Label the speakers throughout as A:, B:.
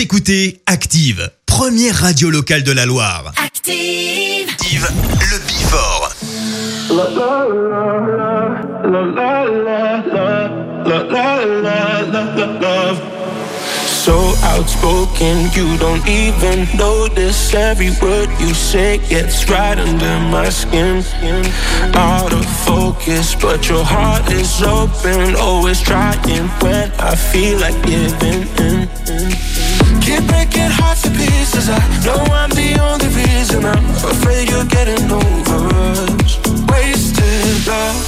A: Vous écoutez Active, première radio locale de la Loire.
B: Active.
A: Active, le Bifort.
C: So outspoken, you don't even notice every word you say gets right under my skin. Out of focus, but your heart is open, always trying when I feel like giving in. Keep breaking hearts to pieces. I know I'm the only reason. I'm afraid you're getting over us. Wasted love,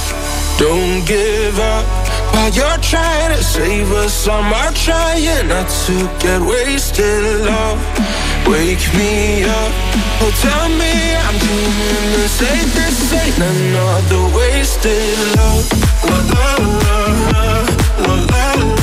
C: don't give up. While you're trying to save us, I'm trying not to get wasted. Love, wake me up. Oh, tell me I'm doing the same. This ain't another wasted love. La la la la la la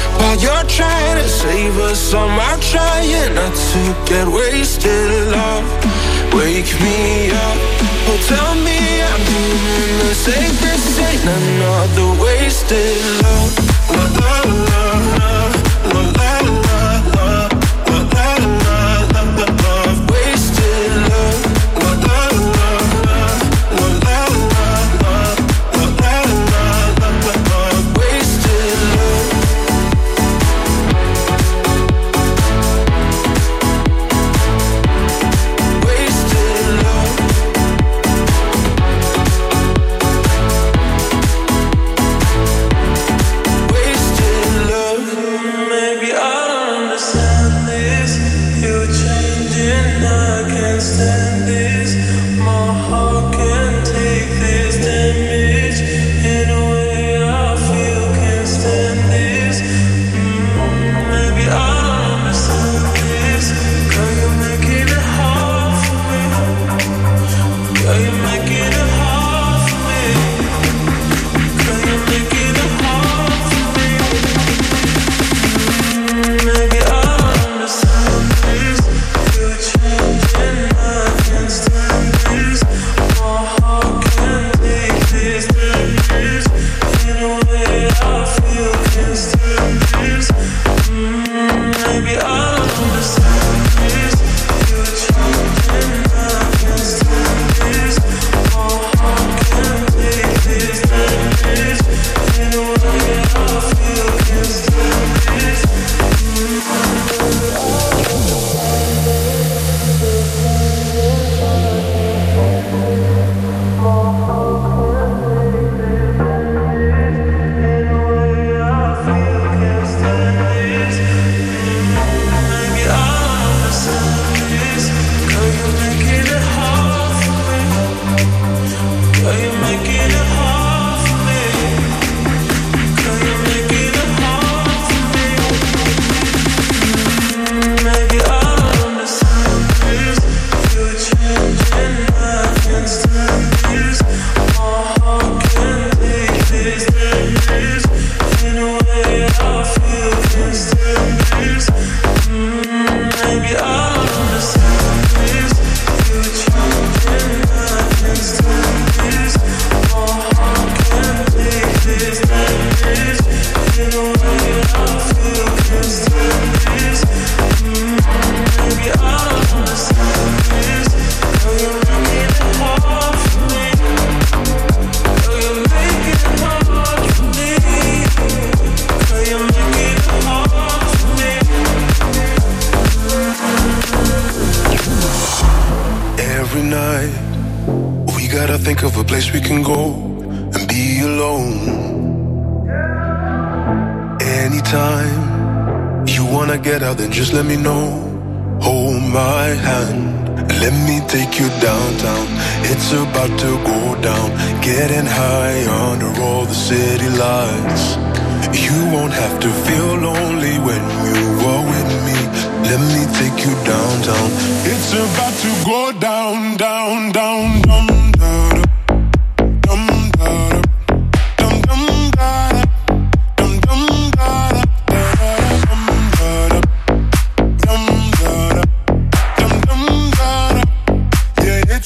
C: while you're trying to save us. I'm trying not to get wasted. Love, wake me up. Oh, tell me I'm doing the. This ain't another wasted love. La la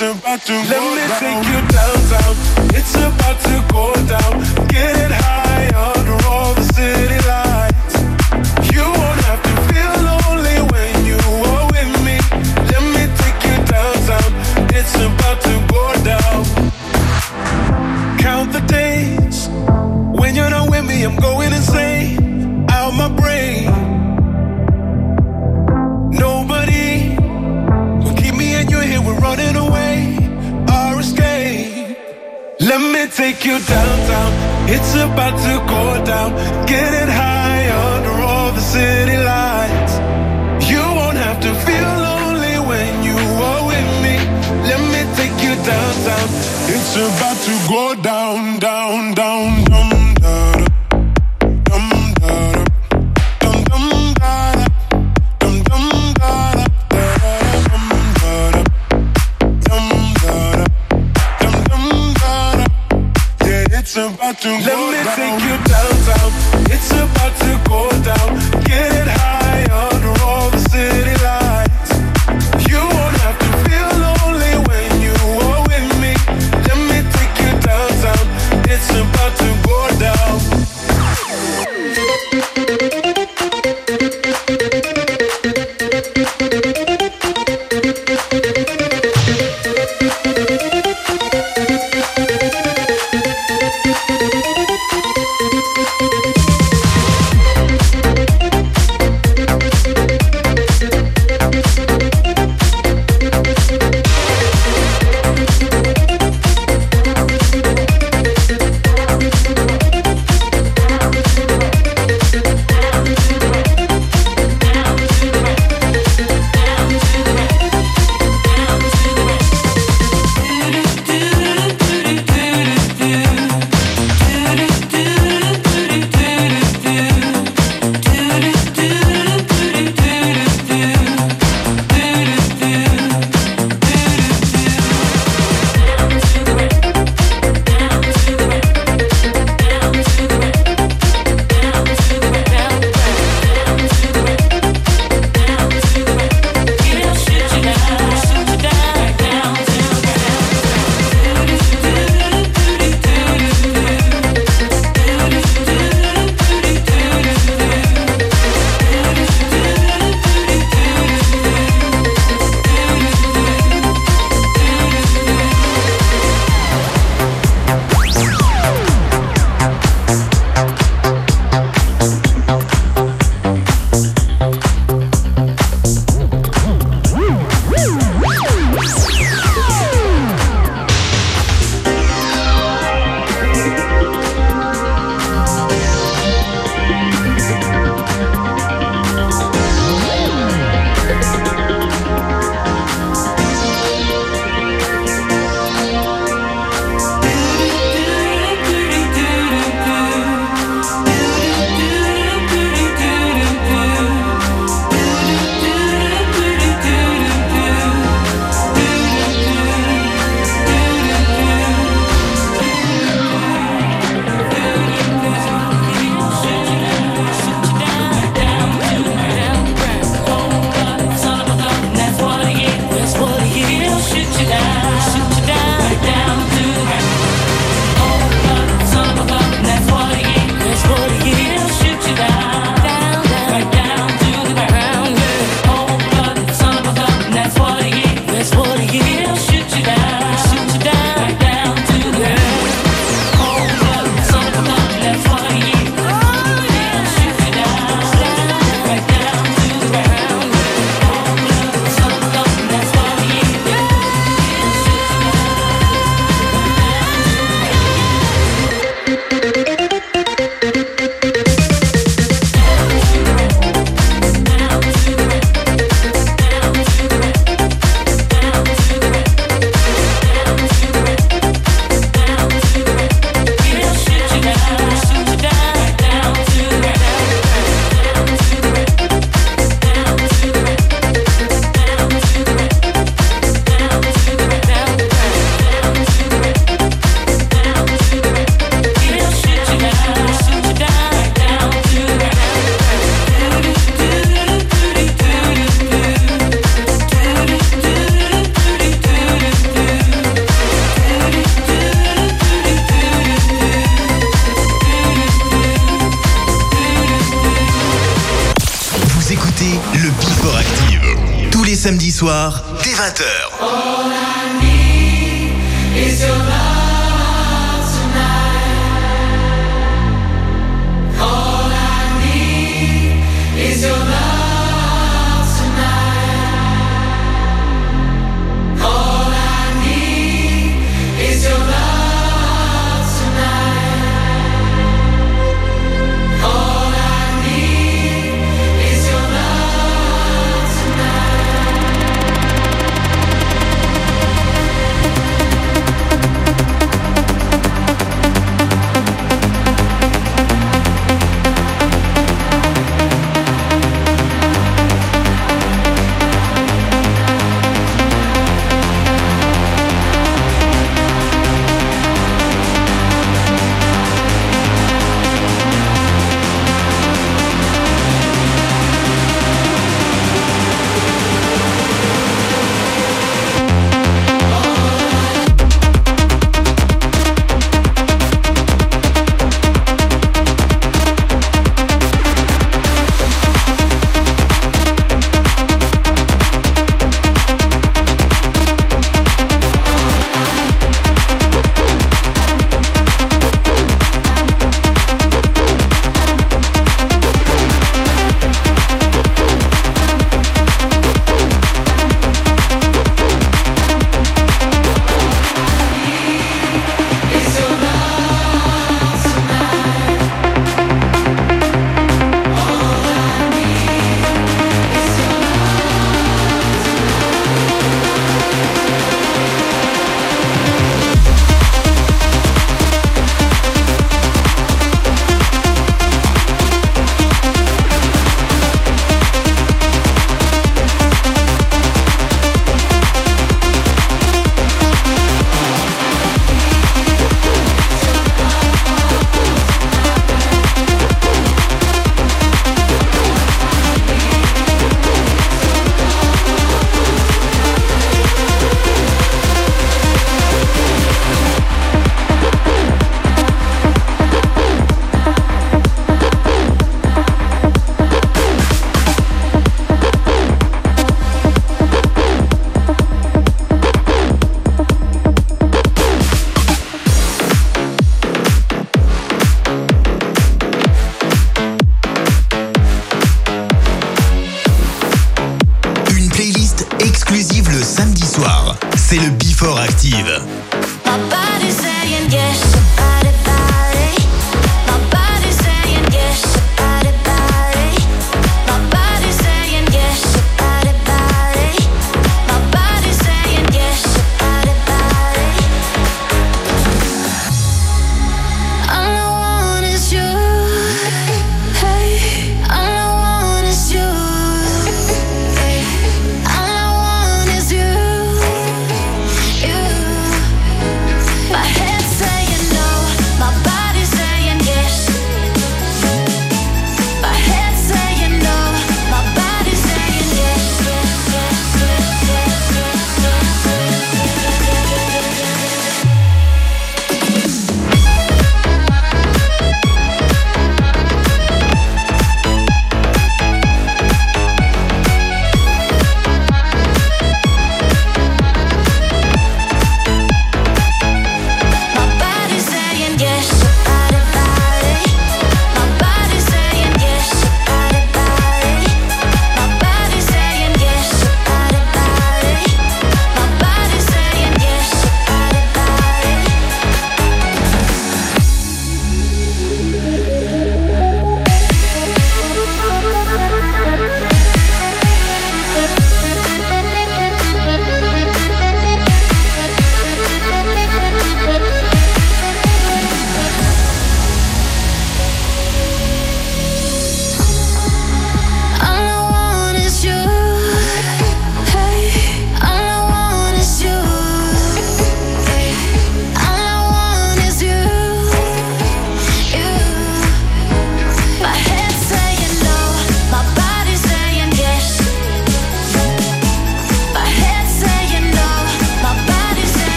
C: It's about to Let go me down. take
D: you downtown. It's about to go down. Get it high on all the city. take you downtown. It's about to go down. Get it high under all the city lights. You won't have to feel lonely when you are with me. Let me take you downtown. It's about to go down, down, down.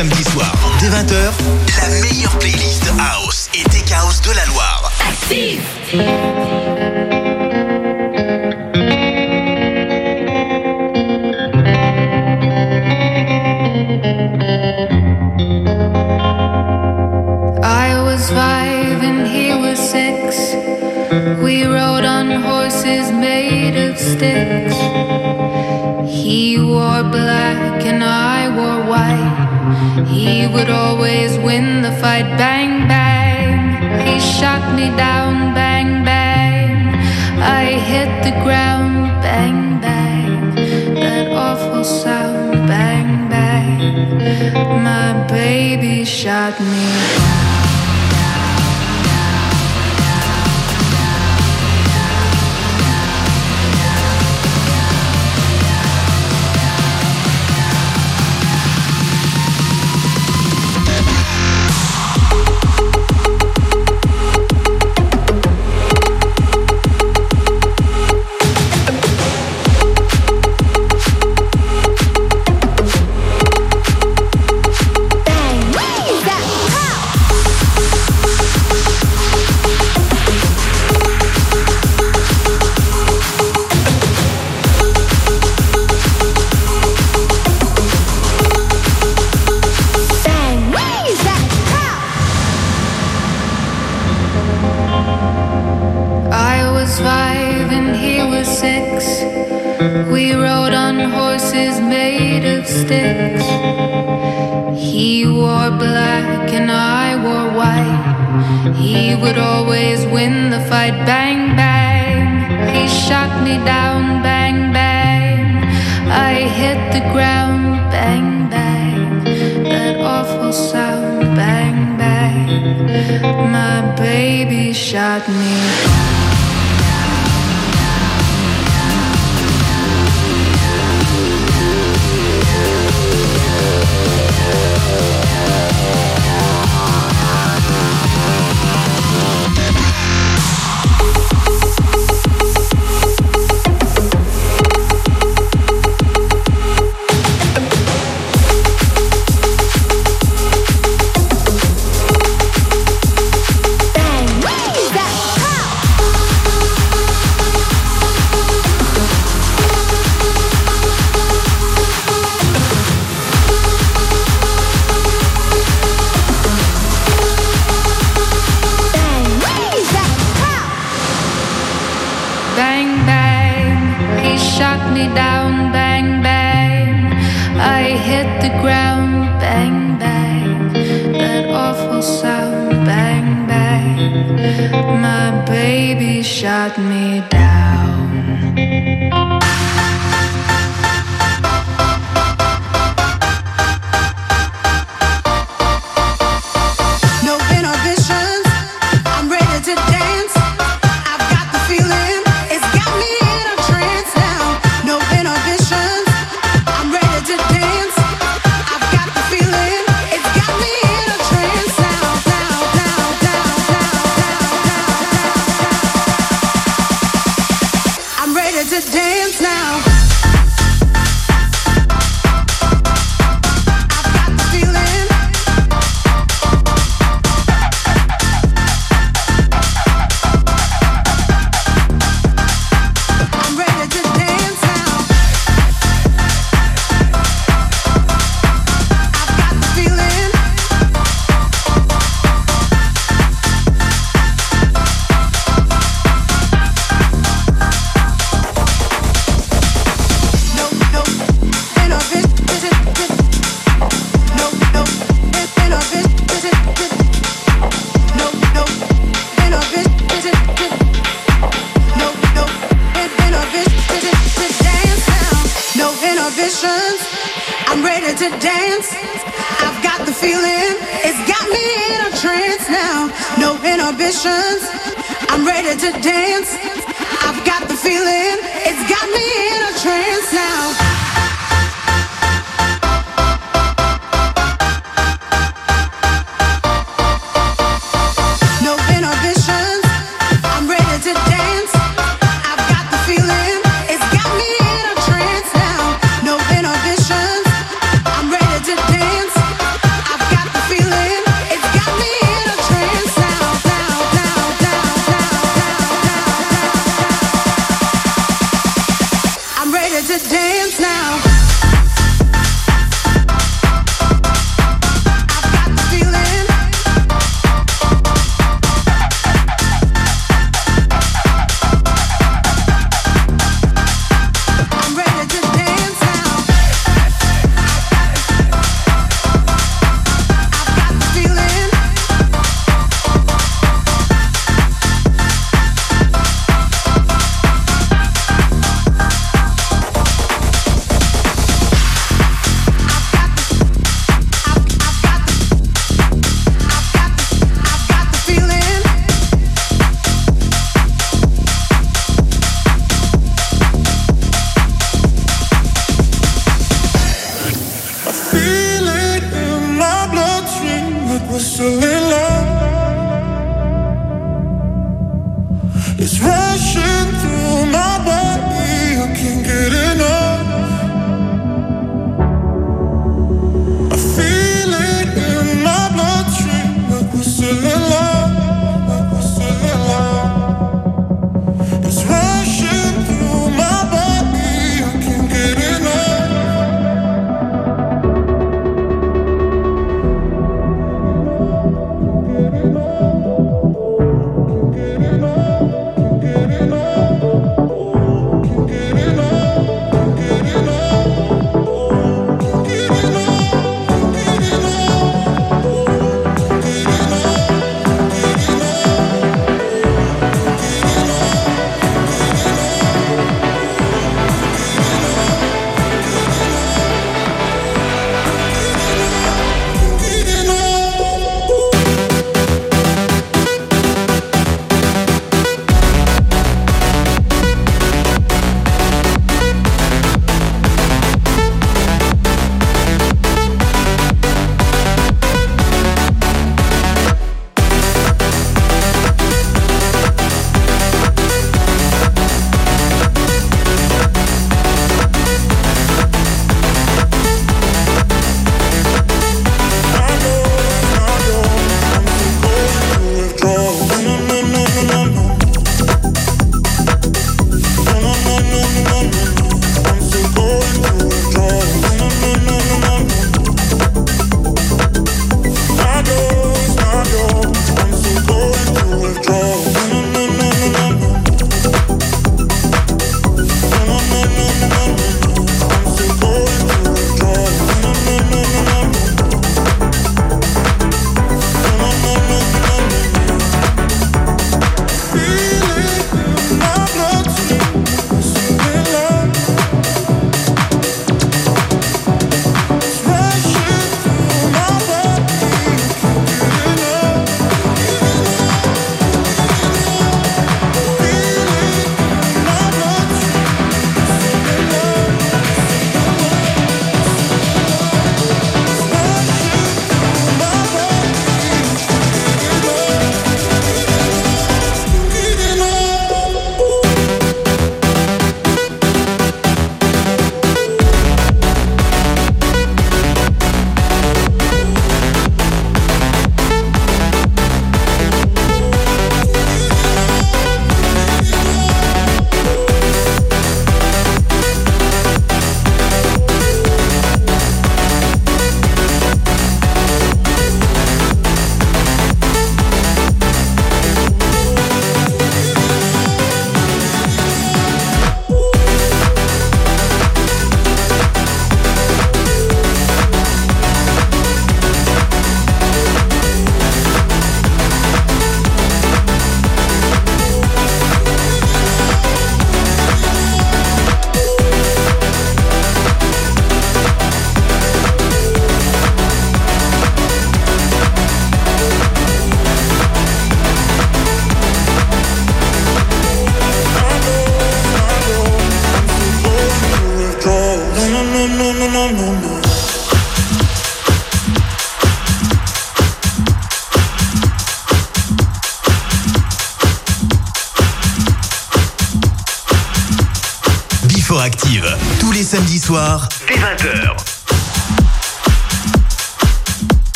D: samedi
A: soir, dès 20h,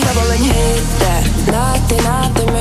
E: The and
F: hit that nothing make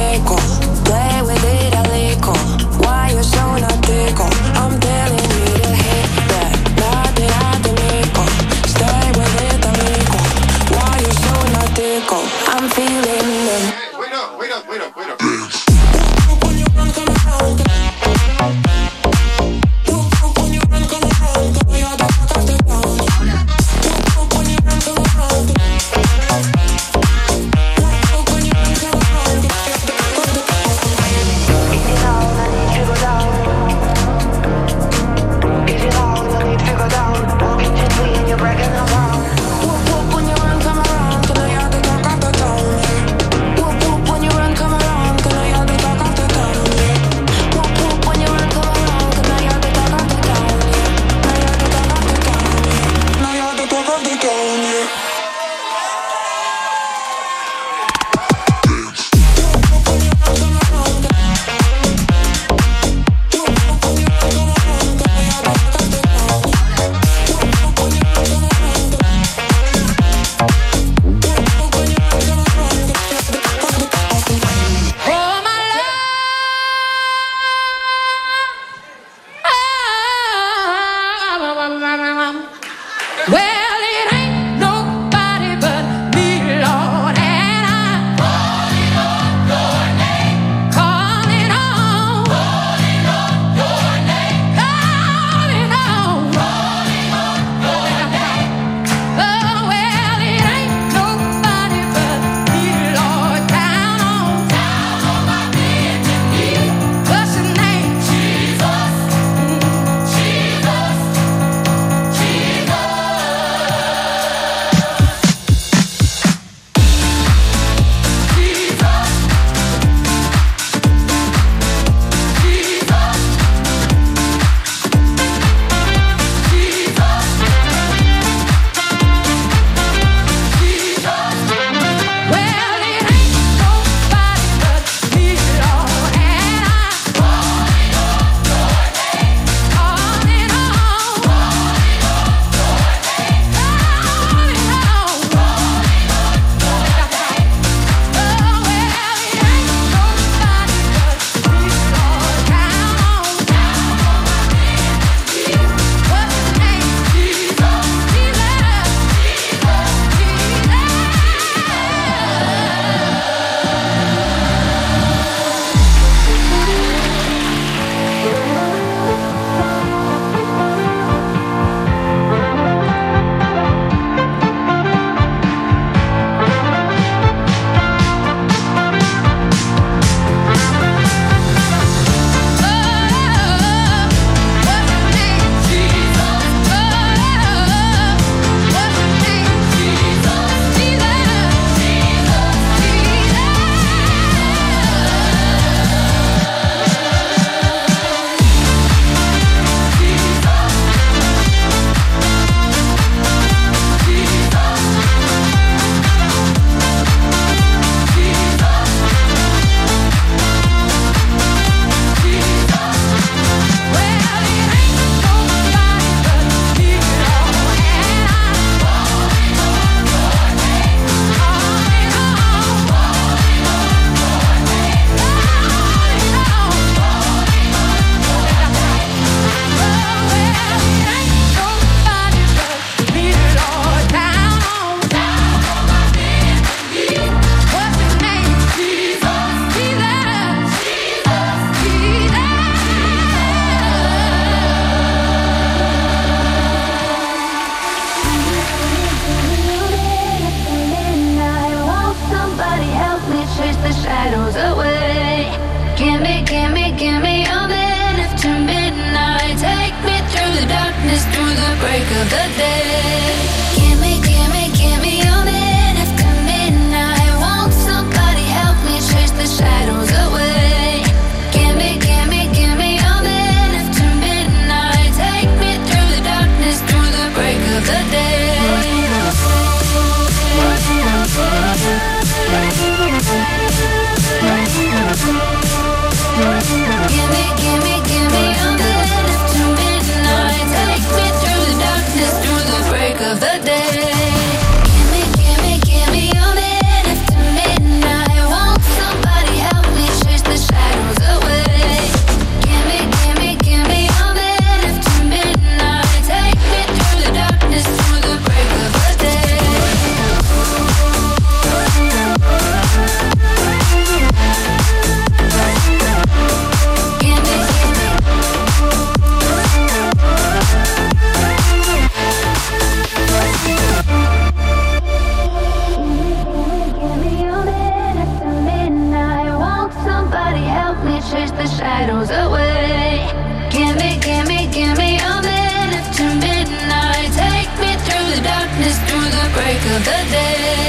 F: miles away. Gimme, gimme, gimme a
G: minute to midnight. Take me through the darkness, through the break of the
H: day.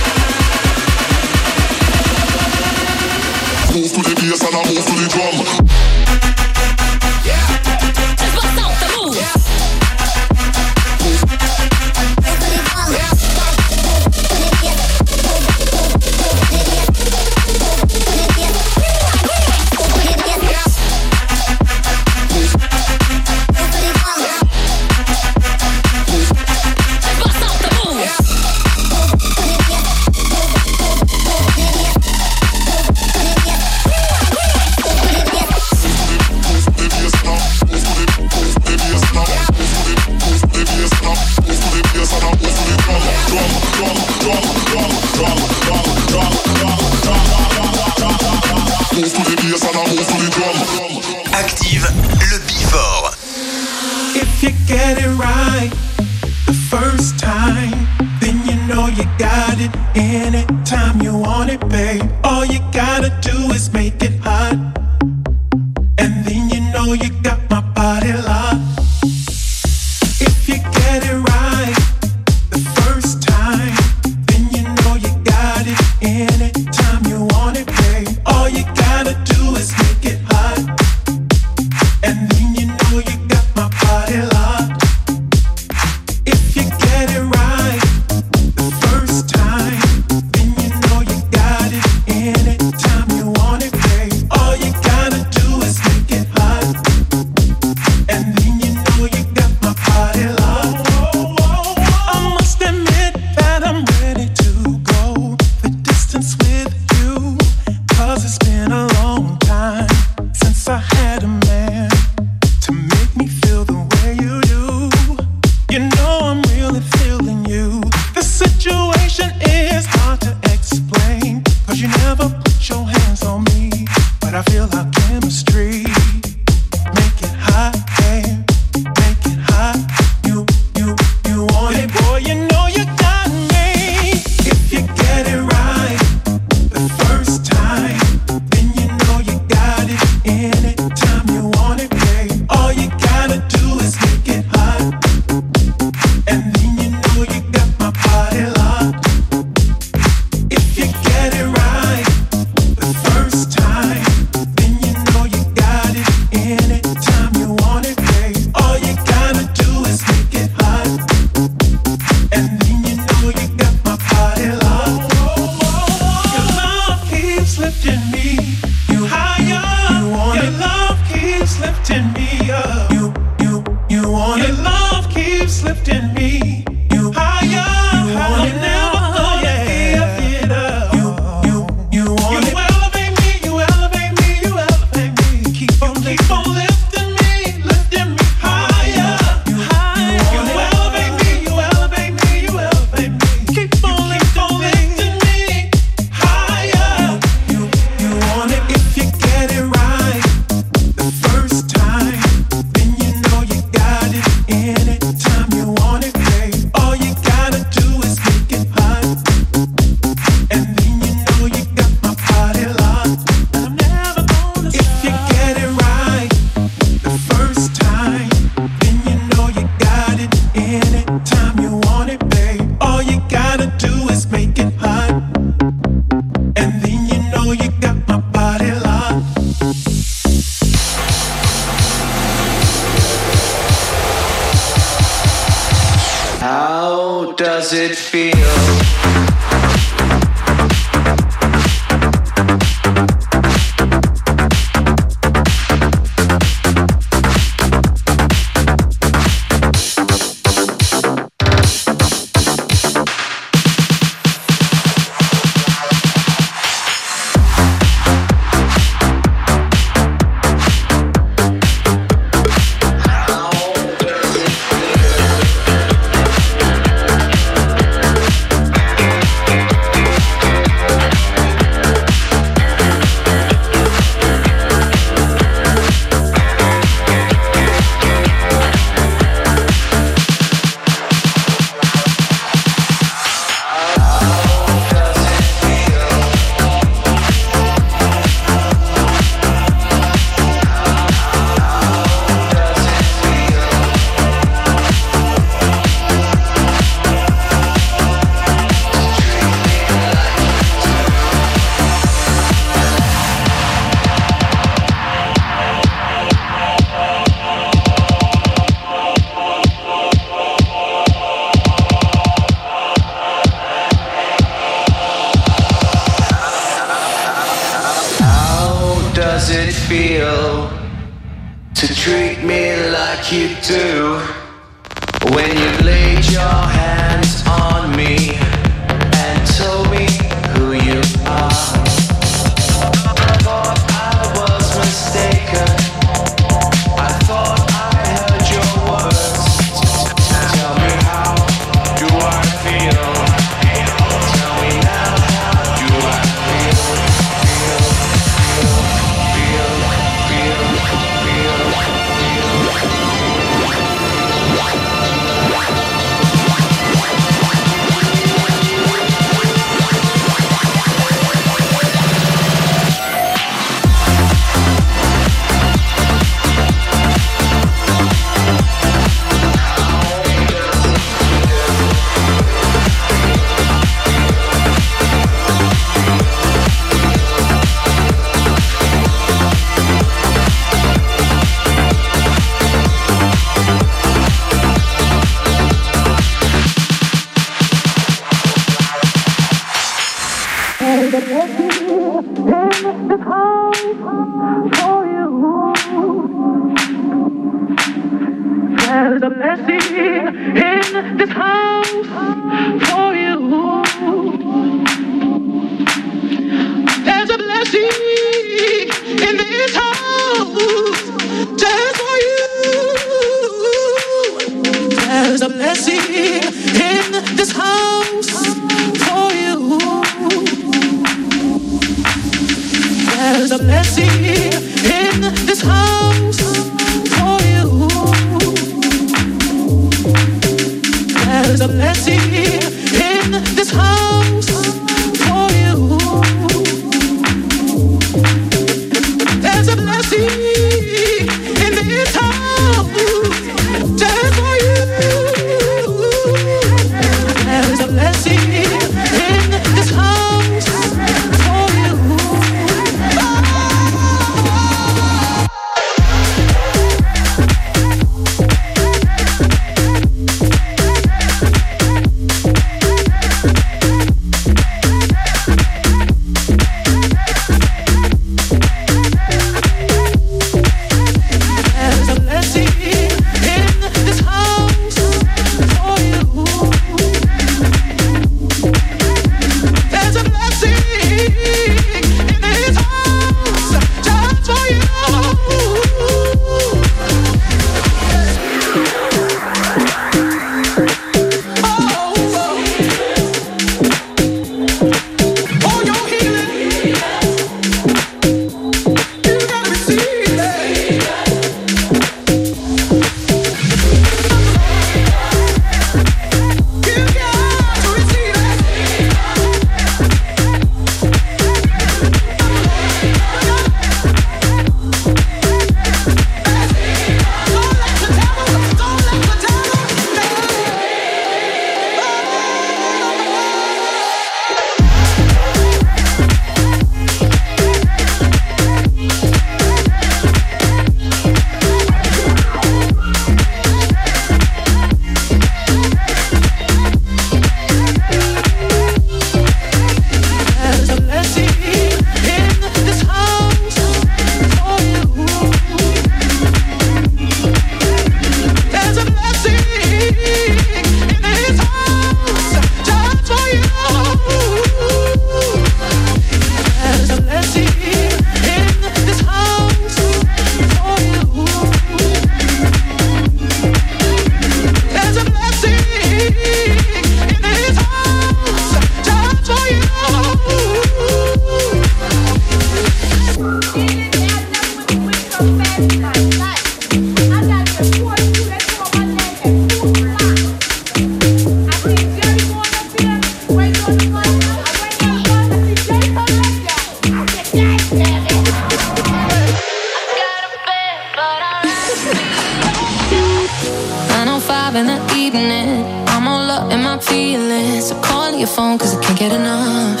H: can't get enough.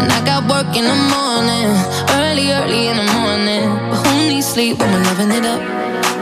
H: And I got work in the morning, early, early in the morning. But who needs sleep when we're loving it up?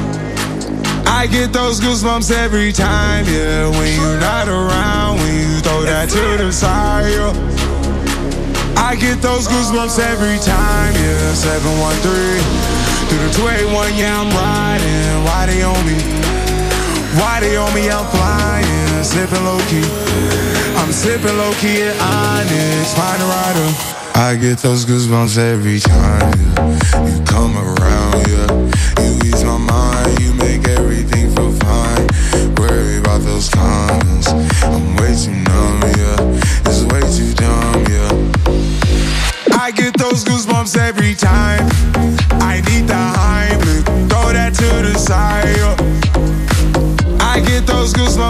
I: I get those goosebumps every time, yeah. When you're not around, when you throw that to the side. yeah. I get those goosebumps every time, yeah. 713 through the 281, yeah, I'm riding. Why they on me? Why they on me? I'm flying, sipping low key. I'm sipping low key at Onyx, find a rider. I get those goosebumps every time yeah. you come around, yeah. You ease my mind,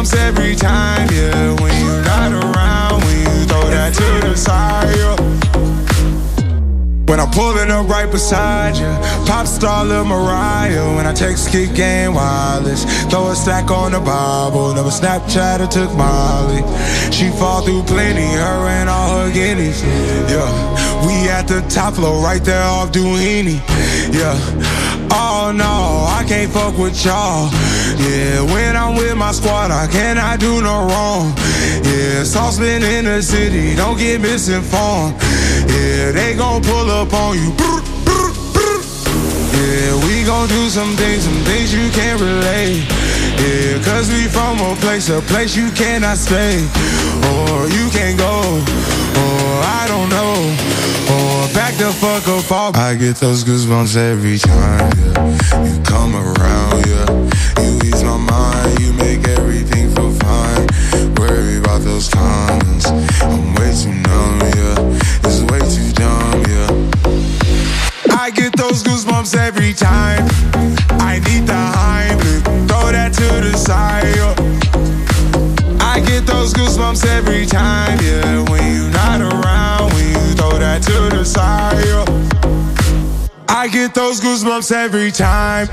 I: goosebumps every time, yeah. When you're not around, when you throw that to the side. When I'm pulling up right beside you, pop star Lil Mariah. When I text kick game wireless, throw a stack on the Bible. Never Snapchat or took Molly. She fall through plenty, her and all her guineas. Yeah, we at the top floor, right there off Duini. Yeah. Oh no, I can't fuck with y'all. Yeah, when I'm with my squad, I cannot do no wrong. Yeah, sauce been in the city, don't get misinformed. Yeah, they gon' pull up on you. Yeah, we gon' do some things, some things you can't relate. Yeah, cause we from a place, a place you cannot stay. Or you can't go, or I don't know. Or back the fuck up off. I get those goosebumps every time, yeah. You come around, yeah.
J: those comments. I'm way too numb, yeah. It's way too dumb, yeah. I get those goosebumps every time. I need the hype, throw that to the side. Yeah. I get
A: those
K: goosebumps every
L: time, yeah. When you're not around, when you throw that to the side. Yeah. I
A: get those goosebumps every time.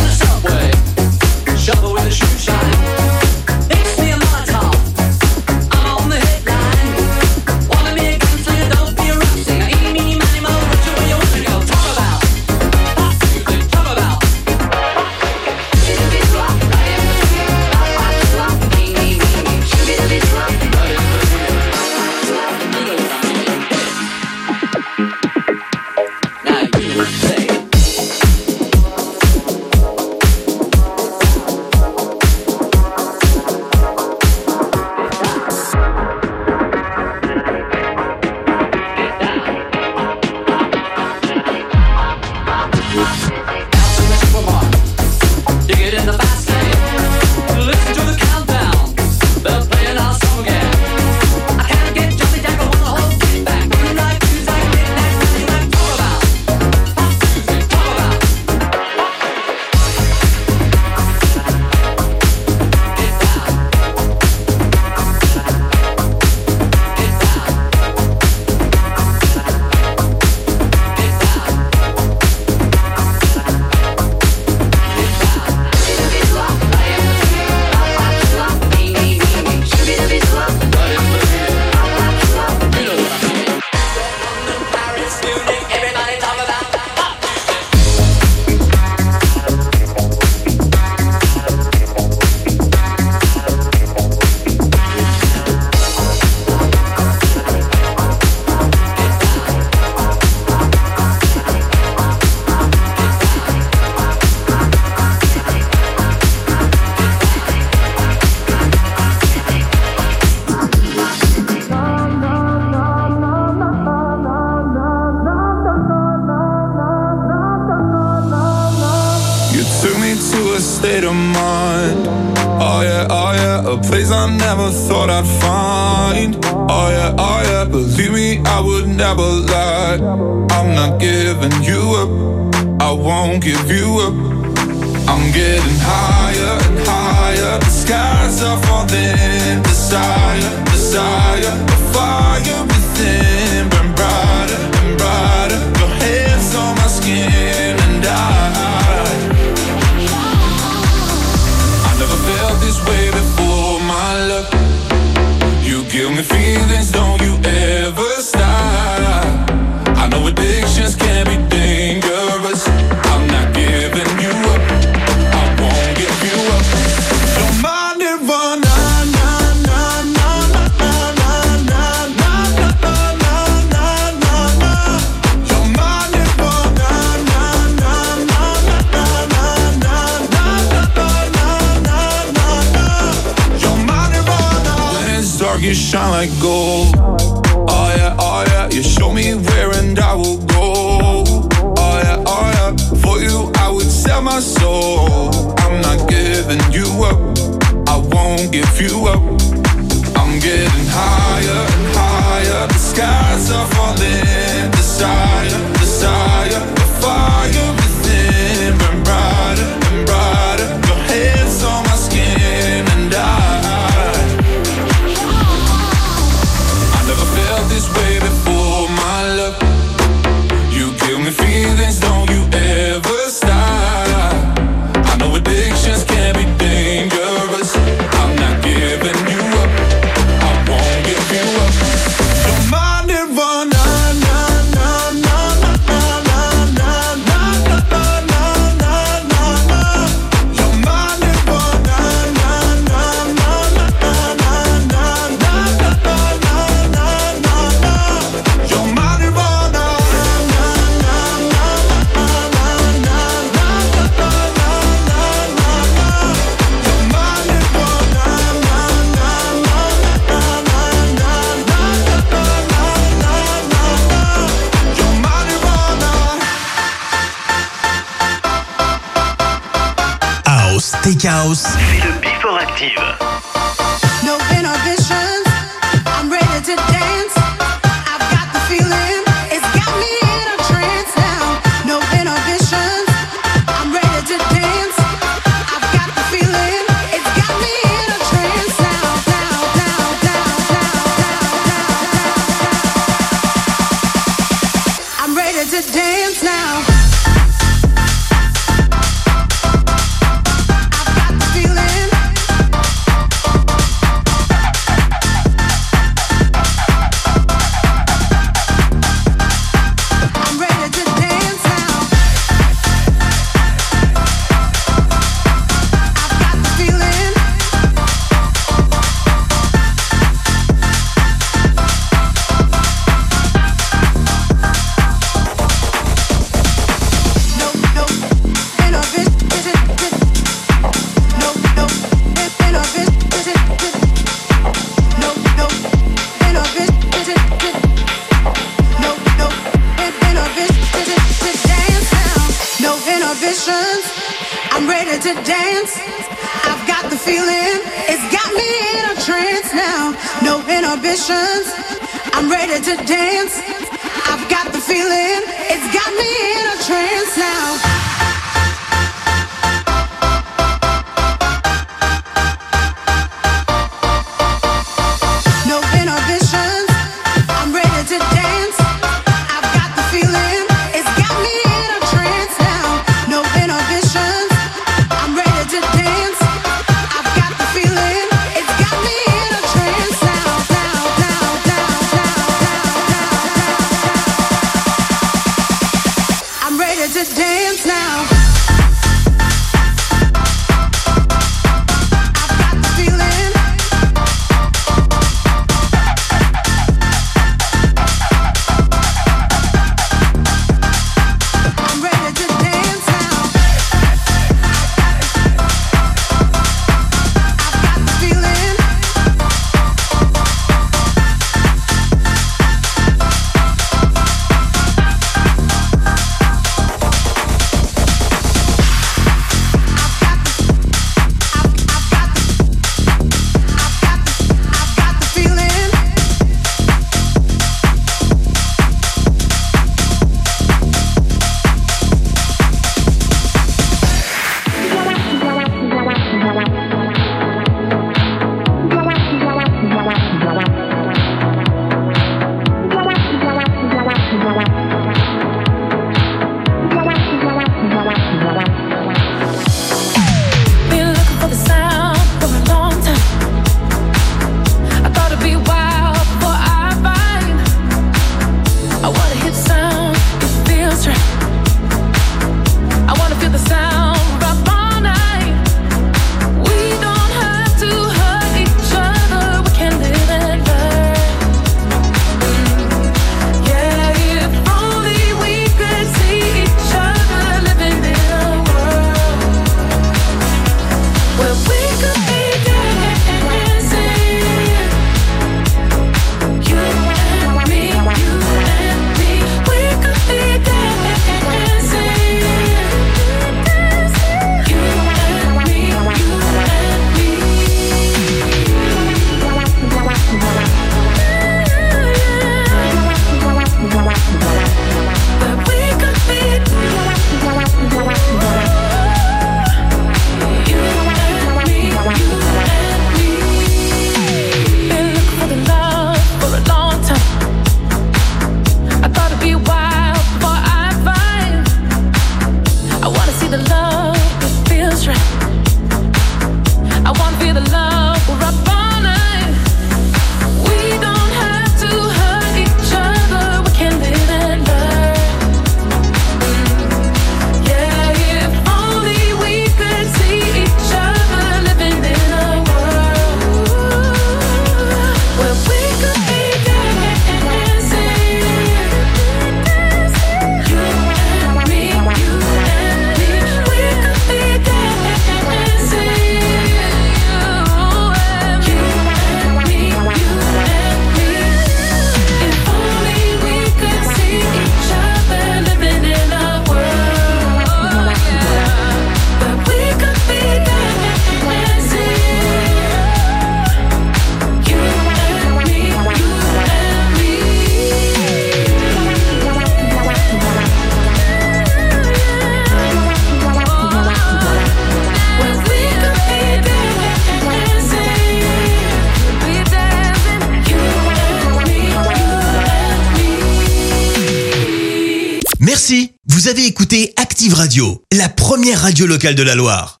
A: radio locale de la Loire.